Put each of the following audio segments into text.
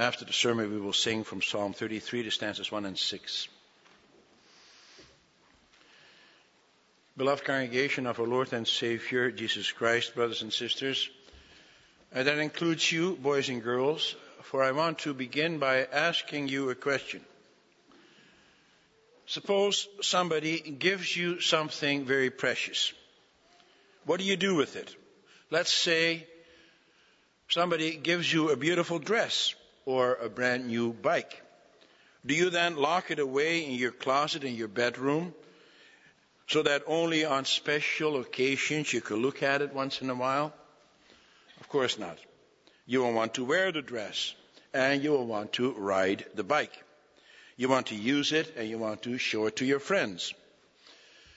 After the sermon, we will sing from Psalm 33 to stanzas 1 and 6. Beloved congregation of our Lord and Savior, Jesus Christ, brothers and sisters, and that includes you, boys and girls, for I want to begin by asking you a question. Suppose somebody gives you something very precious. What do you do with it? Let's say somebody gives you a beautiful dress or a brand new bike. Do you then lock it away in your closet in your bedroom so that only on special occasions you can look at it once in a while? Of course not. You will want to wear the dress and you will want to ride the bike. You want to use it and you want to show it to your friends.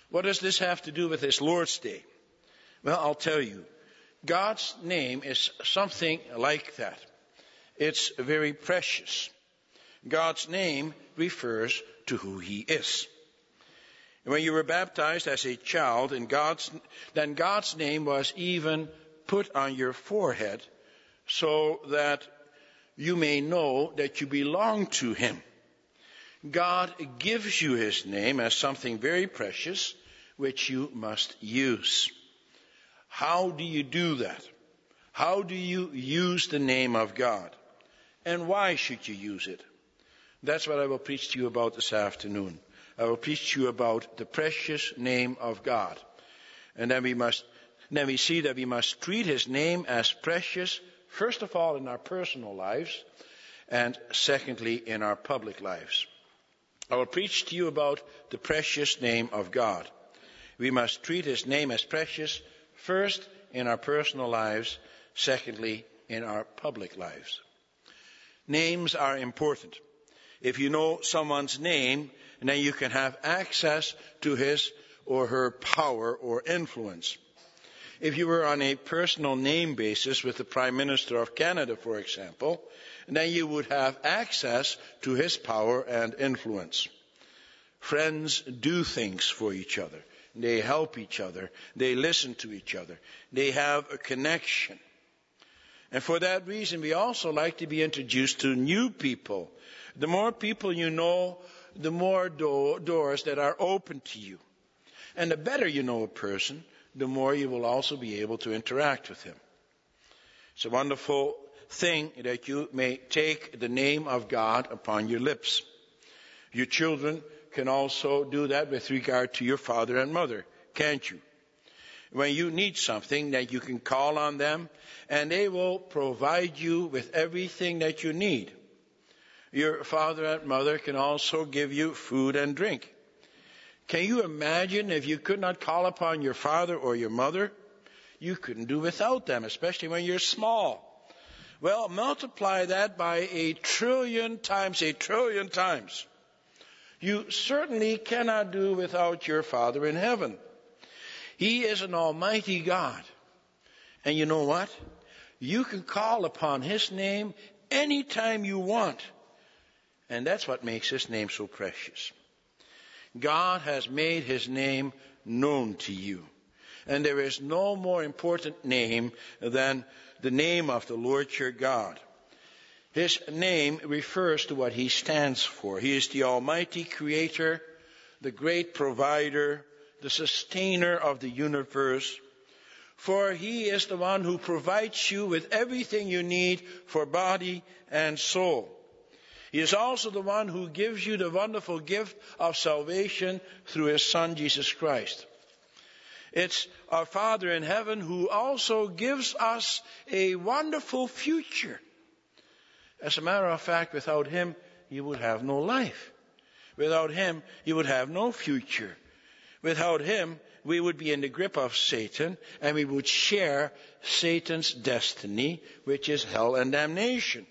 What does this have to do with this Lord's Day? Well, I'll tell you. God's name is something like that. It's very precious. God's name refers to who He is. When you were baptized as a child, in God's, then God's name was even put on your forehead so that you may know that you belong to Him. God gives you His name as something very precious, which you must use. How do you do that? How do you use the name of God? And why should you use it? That's what I will preach to you about this afternoon. I will preach to you about the precious name of God. And then we must, then we see that we must treat His name as precious, first of all in our personal lives, and secondly in our public lives. I will preach to you about the precious name of God. We must treat His name as precious, first in our personal lives, secondly in our public lives. Names are important. If you know someone's name, then you can have access to his or her power or influence. If you were on a personal name basis with the Prime Minister of Canada, for example, then you would have access to his power and influence. Friends do things for each other. They help each other. They listen to each other. They have a connection. And for that reason, we also like to be introduced to new people. The more people you know, the more do- doors that are open to you. And the better you know a person, the more you will also be able to interact with him. It's a wonderful thing that you may take the name of God upon your lips. Your children can also do that with regard to your father and mother, can't you? When you need something, that you can call on them and they will provide you with everything that you need. Your father and mother can also give you food and drink. Can you imagine if you could not call upon your father or your mother? You couldn't do without them, especially when you're small. Well, multiply that by a trillion times, a trillion times. You certainly cannot do without your Father in heaven. He is an almighty God. And you know what? You can call upon His name anytime you want. And that's what makes His name so precious. God has made His name known to you. And there is no more important name than the name of the Lord your God. His name refers to what he stands for. He is the Almighty Creator, the great provider, the sustainer of the universe. For he is the one who provides you with everything you need for body and soul. He is also the one who gives you the wonderful gift of salvation through his Son, Jesus Christ. It's our Father in heaven who also gives us a wonderful future. As a matter of fact, without Him, you would have no life. Without Him, you would have no future. Without Him, we would be in the grip of Satan and we would share Satan's destiny, which is hell and damnation.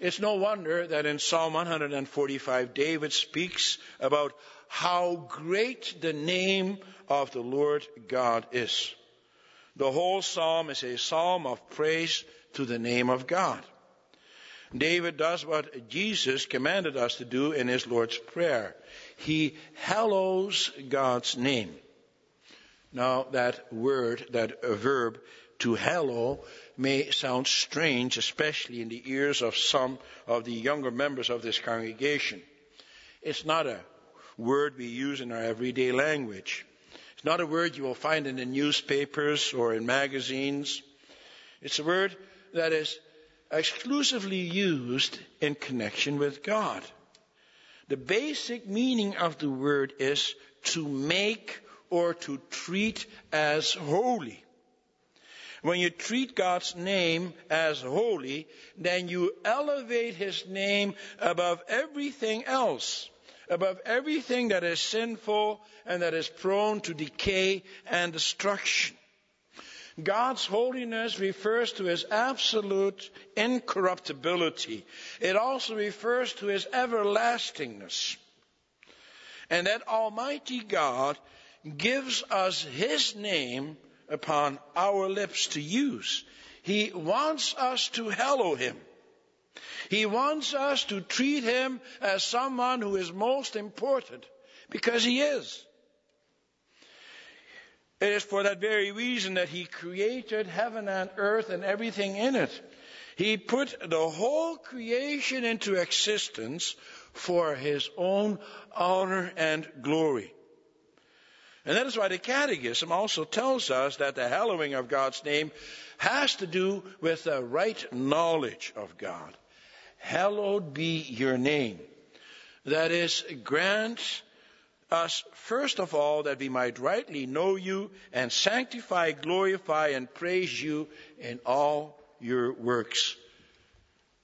It's no wonder that in Psalm 145, David speaks about how great the name of the Lord God is. The whole psalm is a psalm of praise to the name of God. David does what Jesus commanded us to do in his Lord's Prayer. He hallows God's name. Now, that word, that verb, to hallow may sound strange, especially in the ears of some of the younger members of this congregation. It's not a word we use in our everyday language. It's not a word you will find in the newspapers or in magazines. It's a word that is exclusively used in connection with God. The basic meaning of the word is to make or to treat as holy. When you treat God's name as holy, then you elevate His name above everything else, above everything that is sinful and that is prone to decay and destruction. God's holiness refers to His absolute incorruptibility. It also refers to His everlastingness. And that Almighty God gives us His name upon our lips to use. He wants us to hallow Him. He wants us to treat Him as someone who is most important because He is. It is for that very reason that He created heaven and earth and everything in it. He put the whole creation into existence for His own honor and glory. And that is why the Catechism also tells us that the hallowing of God's name has to do with the right knowledge of God. Hallowed be your name. That is, grant us, first of all, that we might rightly know you and sanctify, glorify, and praise you in all your works.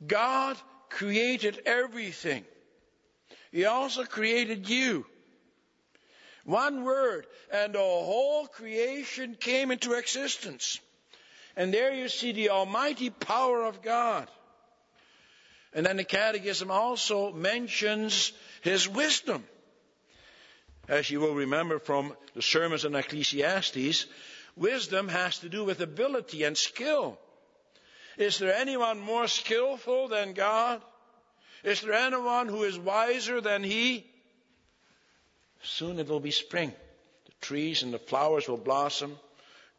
God created everything. He also created you. One word, and the whole creation came into existence. And there you see the almighty power of God. And then the Catechism also mentions his wisdom. As you will remember from the sermons on Ecclesiastes, wisdom has to do with ability and skill. Is there anyone more skillful than God? Is there anyone who is wiser than He? Soon it will be spring. The trees and the flowers will blossom.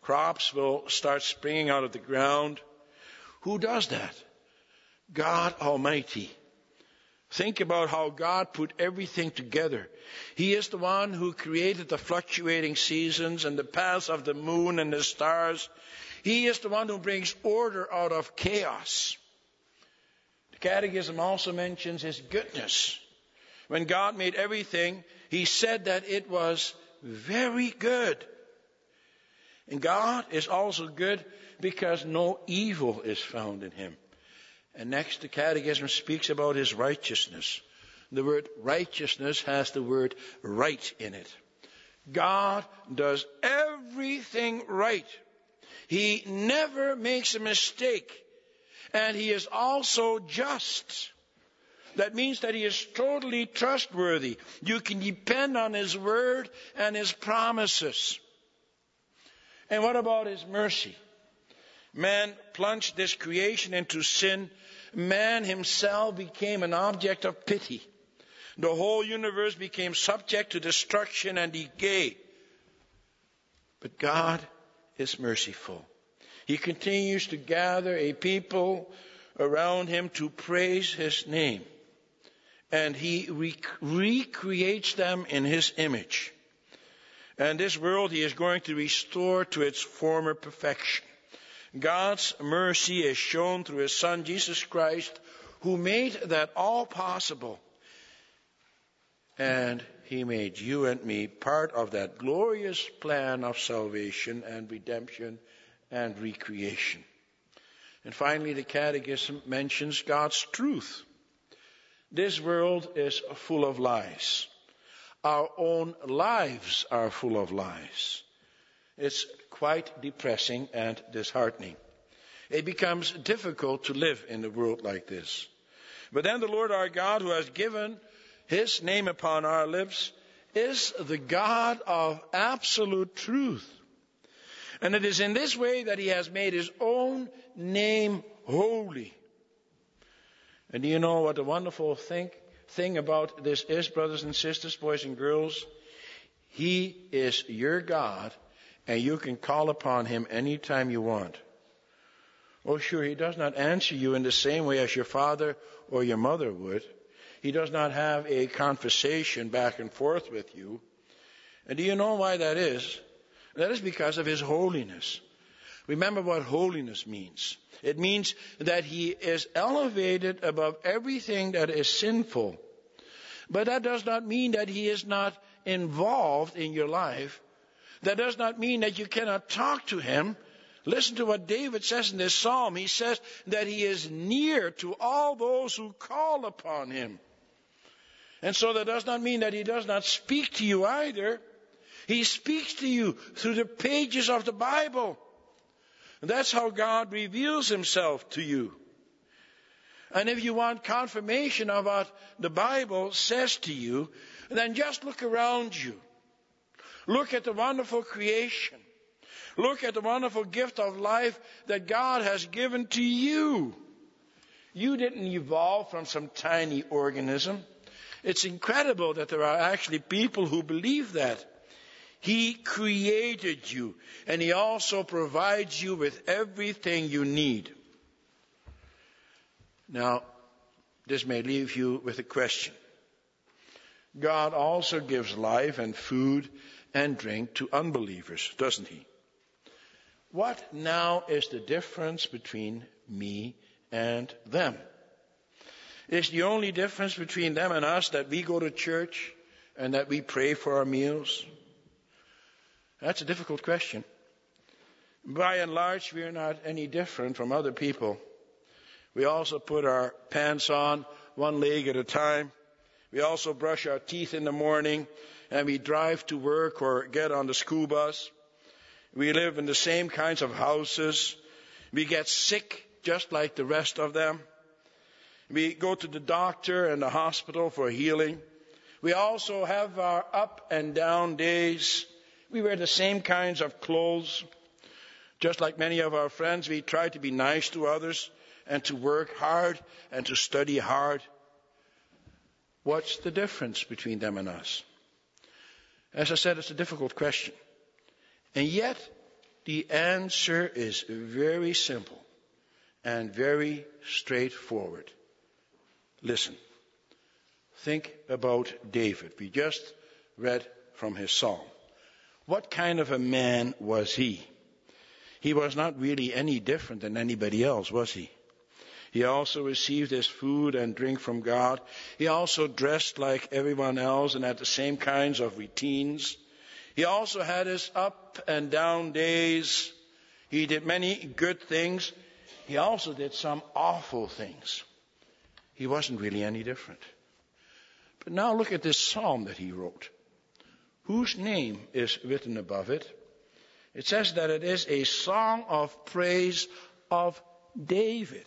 Crops will start springing out of the ground. Who does that? God Almighty. Think about how God put everything together. He is the one who created the fluctuating seasons and the paths of the moon and the stars. He is the one who brings order out of chaos. The Catechism also mentions His goodness. When God made everything, He said that it was very good. And God is also good because no evil is found in Him. And next, the Catechism speaks about His righteousness. The word righteousness has the word right in it. God does everything right. He never makes a mistake. And He is also just. That means that he is totally trustworthy. You can depend on his word and his promises. And what about his mercy? Man plunged this creation into sin. Man himself became an object of pity. The whole universe became subject to destruction and decay. But God is merciful. He continues to gather a people around him to praise his name and he rec- recreates them in his image. And this world he is going to restore to its former perfection. God's mercy is shown through his son Jesus Christ, who made that all possible. And he made you and me part of that glorious plan of salvation and redemption and recreation. And finally, the Catechism mentions God's truth. This world is full of lies. Our own lives are full of lies. It's quite depressing and disheartening. It becomes difficult to live in a world like this. But then the Lord our God, who has given His name upon our lips, is the God of absolute truth. And it is in this way that He has made His own name holy. And do you know what the wonderful thing, thing about this is, brothers and sisters, boys and girls? He is your God, and you can call upon Him anytime you want. Oh, sure, he does not answer you in the same way as your father or your mother would. He does not have a conversation back and forth with you. And do you know why that is? That is because of his holiness. Remember what holiness means. It means that he is elevated above everything that is sinful. But that does not mean that he is not involved in your life. That does not mean that you cannot talk to him. Listen to what David says in this psalm. He says that he is near to all those who call upon him. And so that does not mean that he does not speak to you either. He speaks to you through the pages of the Bible. And that's how God reveals himself to you. And if you want confirmation of what the Bible says to you, then just look around you. Look at the wonderful creation. Look at the wonderful gift of life that God has given to you. You didn't evolve from some tiny organism. It's incredible that there are actually people who believe that. He created you, and He also provides you with everything you need. Now, this may leave you with a question. God also gives life and food and drink to unbelievers, doesn't He? What now is the difference between me and them? Is the only difference between them and us that we go to church and that we pray for our meals? That's a difficult question. By and large, we are not any different from other people. We also put our pants on one leg at a time. We also brush our teeth in the morning and we drive to work or get on the school bus. We live in the same kinds of houses. We get sick just like the rest of them. We go to the doctor and the hospital for healing. We also have our up and down days. We wear the same kinds of clothes. Just like many of our friends, we try to be nice to others and to work hard and to study hard. What's the difference between them and us? As I said, it's a difficult question. And yet, the answer is very simple and very straightforward. Listen. Think about David. We just read from his psalm. What kind of a man was he? He was not really any different than anybody else, was he? He also received his food and drink from God. He also dressed like everyone else and had the same kinds of routines. He also had his up and down days. He did many good things. He also did some awful things he wasn't really any different. But now look at this psalm that he wrote. Whose name is written above it? It says that it is a song of praise of David.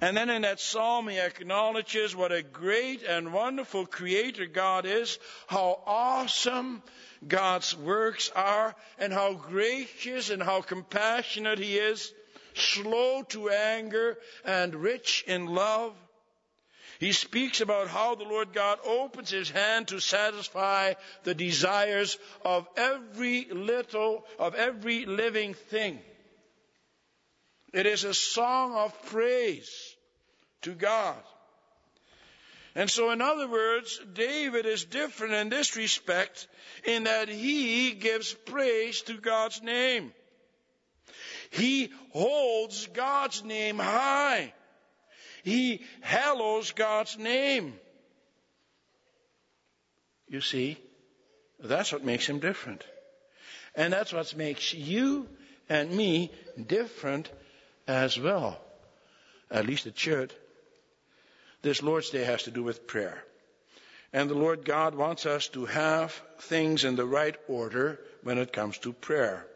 And then in that psalm, he acknowledges what a great and wonderful creator God is, how awesome God's works are, and how gracious and how compassionate he is, slow to anger, and rich in love. He speaks about how the Lord God opens his hand to satisfy the desires of every little, of every living thing. It is a song of praise to God. And so, in other words, David is different in this respect in that he gives praise to God's name. He holds God's name high. He hallows God's name. You see, that's what makes him different. And that's what makes you and me different as well. At least it should. This Lord's Day has to do with prayer. And the Lord God wants us to have things in the right order when it comes to prayer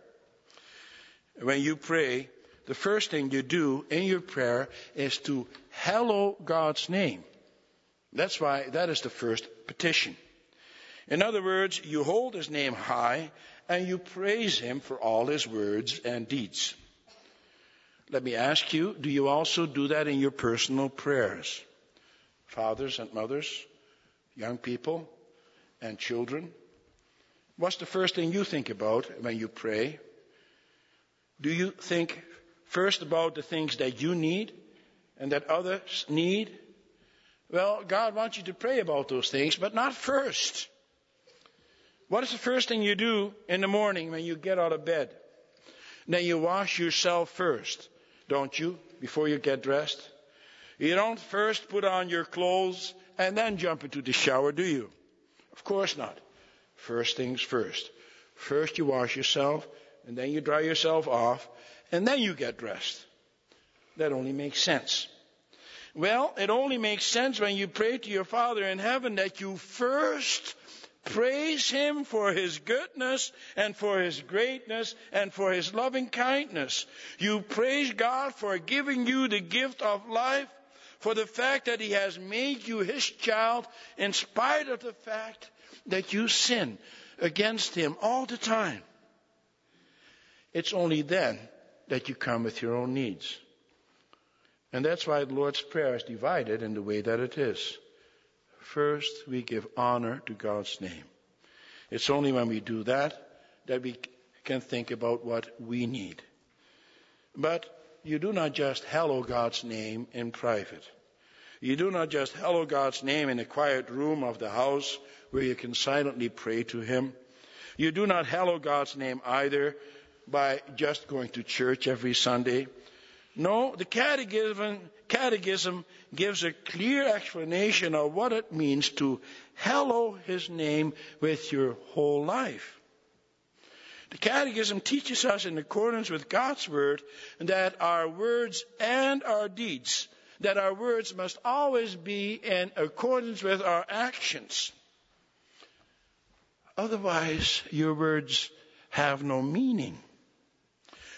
when you pray, the first thing you do in your prayer is to hallow God's name. That's why that is the first petition. In other words, you hold his name high and you praise him for all his words and deeds. Let me ask you, do you also do that in your personal prayers? Fathers and mothers, young people and children? What's the first thing you think about when you pray? Do you think first about the things that you need and that others need? Well, God wants you to pray about those things, but not first. What is the first thing you do in the morning when you get out of bed? Then you wash yourself first, don't you, before you get dressed? You don't first put on your clothes and then jump into the shower, do you? Of course not. First things first. First you wash yourself, and then you dry yourself off, and then you get dressed. That only makes sense. Well, it only makes sense when you pray to your Father in heaven that you first praise Him for His goodness and for His greatness and for His loving kindness. You praise God for giving you the gift of life, for the fact that He has made you His child in spite of the fact that you sin against Him all the time. It's only then that you come with your own needs. And that's why the Lord's Prayer is divided in the way that it is. First, we give honor to God's name. It's only when we do that that we can think about what we need. But you do not just hallow God's name in private. You do not just hallow God's name in a quiet room of the house where you can silently pray to Him. You do not hallow God's name either by just going to church every Sunday no, the catechism, catechism gives a clear explanation of what it means to hallow his name with your whole life. The Catechism teaches us in accordance with God's Word that our words and our deeds, that our words must always be in accordance with our actions. Otherwise, your words have no meaning.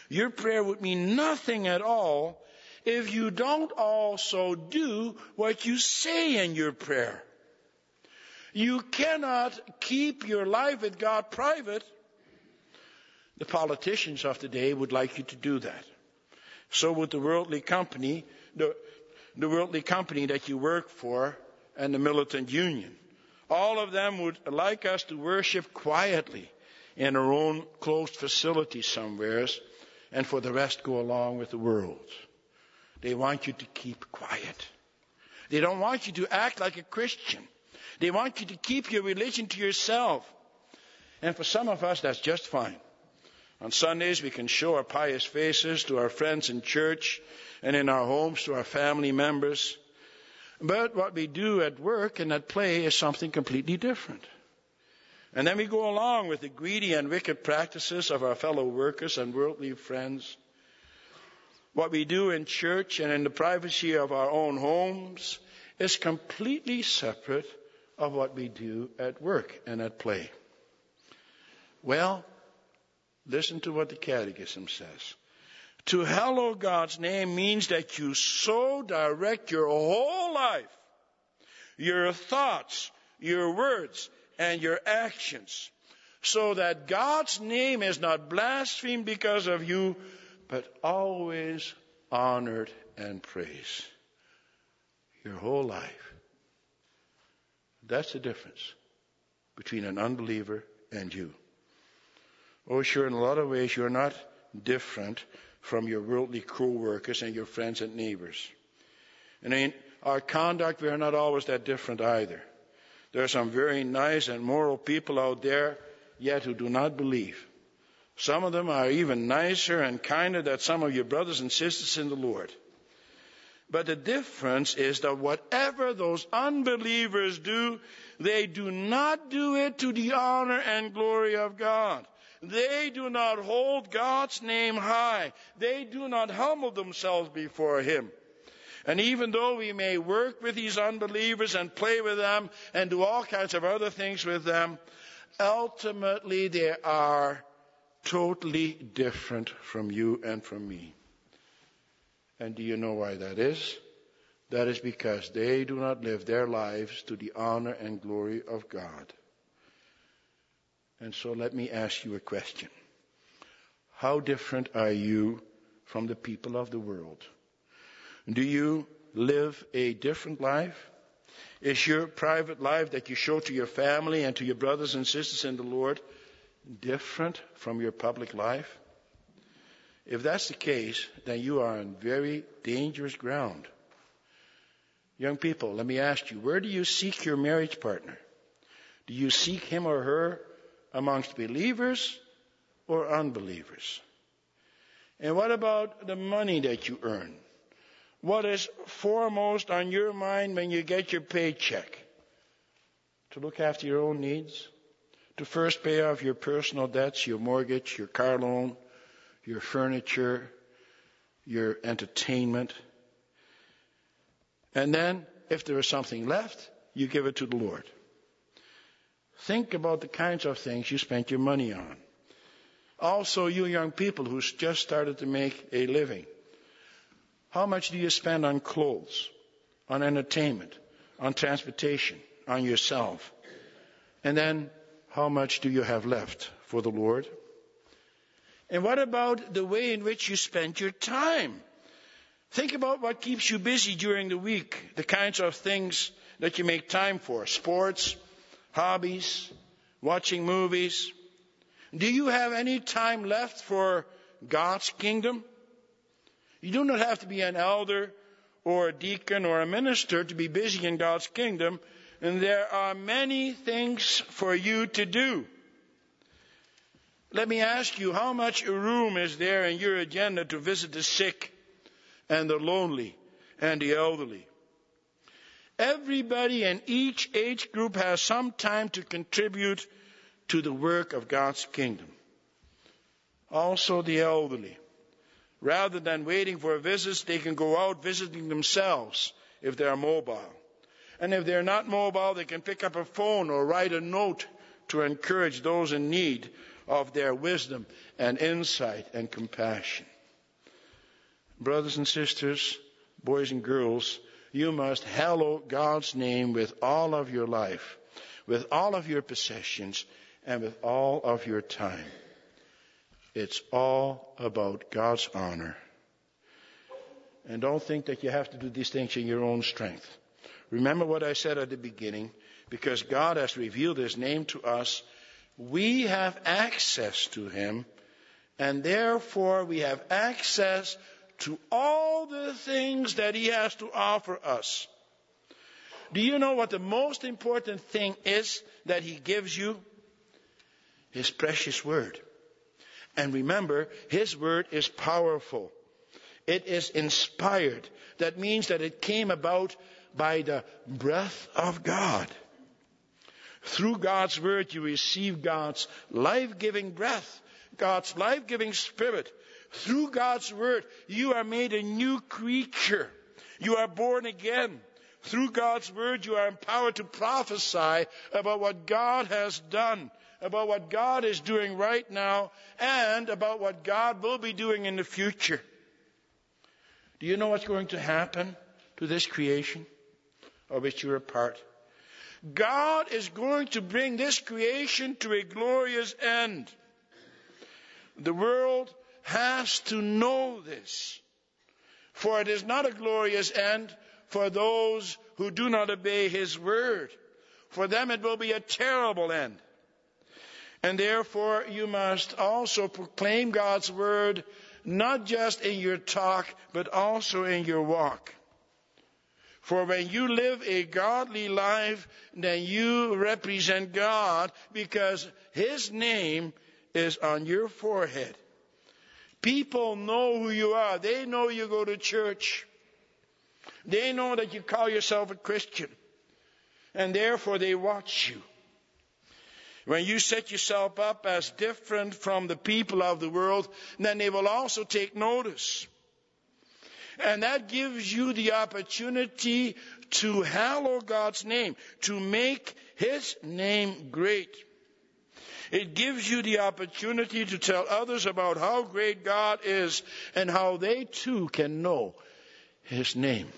Your prayer would mean nothing at all if you don't also do what you say in your prayer. You cannot keep your life with God private. The politicians of today would like you to do that. So would the worldly company, the, the worldly company that you work for, and the militant union. All of them would like us to worship quietly in our own closed facility somewheres and for the rest go along with the world. They want you to keep quiet. They don't want you to act like a Christian. They want you to keep your religion to yourself. And for some of us, that's just fine. On Sundays, we can show our pious faces to our friends in church and in our homes to our family members. But what we do at work and at play is something completely different. And then we go along with the greedy and wicked practices of our fellow workers and worldly friends. What we do in church and in the privacy of our own homes is completely separate of what we do at work and at play. Well, listen to what the Catechism says. To hallow God's name means that you so direct your whole life, your thoughts, your words, and your actions so that God's name is not blasphemed because of you, but always honored and praised. Your whole life. That's the difference between an unbeliever and you. Oh, sure, in a lot of ways, you're not different from your worldly co-workers and your friends and neighbors. And in our conduct, we are not always that different either. There are some very nice and moral people out there, yet who do not believe. Some of them are even nicer and kinder than some of your brothers and sisters in the Lord. But the difference is that whatever those unbelievers do, they do not do it to the honor and glory of God. They do not hold God's name high. They do not humble themselves before Him. And even though we may work with these unbelievers and play with them and do all kinds of other things with them, ultimately they are totally different from you and from me. And do you know why that is? That is because they do not live their lives to the honor and glory of God. And so let me ask you a question. How different are you from the people of the world? Do you live a different life? Is your private life that you show to your family and to your brothers and sisters in the Lord different from your public life? If that's the case, then you are on very dangerous ground. Young people, let me ask you, where do you seek your marriage partner? Do you seek him or her amongst believers or unbelievers? And what about the money that you earn? What is foremost on your mind when you get your paycheck? To look after your own needs? To first pay off your personal debts, your mortgage, your car loan, your furniture, your entertainment. And then, if there is something left, you give it to the Lord. Think about the kinds of things you spent your money on. Also, you young people who just started to make a living. How much do you spend on clothes, on entertainment, on transportation, on yourself? And then, how much do you have left for the Lord? And what about the way in which you spend your time? Think about what keeps you busy during the week, the kinds of things that you make time for sports, hobbies, watching movies. Do you have any time left for God's kingdom? You do not have to be an elder or a deacon or a minister to be busy in God's kingdom, and there are many things for you to do. Let me ask you, how much room is there in your agenda to visit the sick and the lonely and the elderly? Everybody in each age group has some time to contribute to the work of God's kingdom. Also the elderly. Rather than waiting for visits, they can go out visiting themselves if they are mobile. And if they're not mobile, they can pick up a phone or write a note to encourage those in need of their wisdom and insight and compassion. Brothers and sisters, boys and girls, you must hallow God's name with all of your life, with all of your possessions, and with all of your time. It's all about God's honor. And don't think that you have to do these things in your own strength. Remember what I said at the beginning, because God has revealed His name to us we have access to Him, and therefore we have access to all the things that He has to offer us. Do you know what the most important thing is that He gives you? His precious Word. And remember, His Word is powerful. It is inspired. That means that it came about by the breath of God. Through God's word, you receive God's life giving breath, God's life giving spirit. Through God's word, you are made a new creature. You are born again. Through God's word, you are empowered to prophesy about what God has done, about what God is doing right now, and about what God will be doing in the future. Do you know what's going to happen to this creation of which you're a part? God is going to bring this creation to a glorious end. The world has to know this. For it is not a glorious end for those who do not obey His word. For them it will be a terrible end. And therefore you must also proclaim God's word not just in your talk, but also in your walk. For when you live a godly life, then you represent God because His name is on your forehead. People know who you are. They know you go to church. They know that you call yourself a Christian. And therefore they watch you. When you set yourself up as different from the people of the world, then they will also take notice. And that gives you the opportunity to hallow God's name, to make His name great. It gives you the opportunity to tell others about how great God is and how they too can know His name.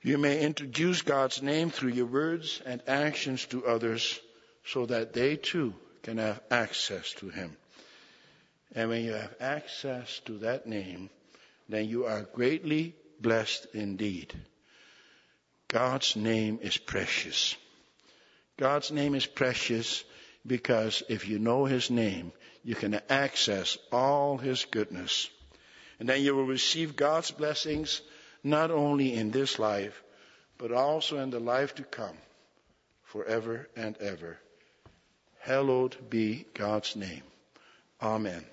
You may introduce God's name through your words and actions to others so that they too can have access to Him. And when you have access to that name, then you are greatly blessed indeed. God's name is precious. God's name is precious because if you know His name, you can access all His goodness. And then you will receive God's blessings not only in this life, but also in the life to come, forever and ever. Hallowed be God's name. Amen.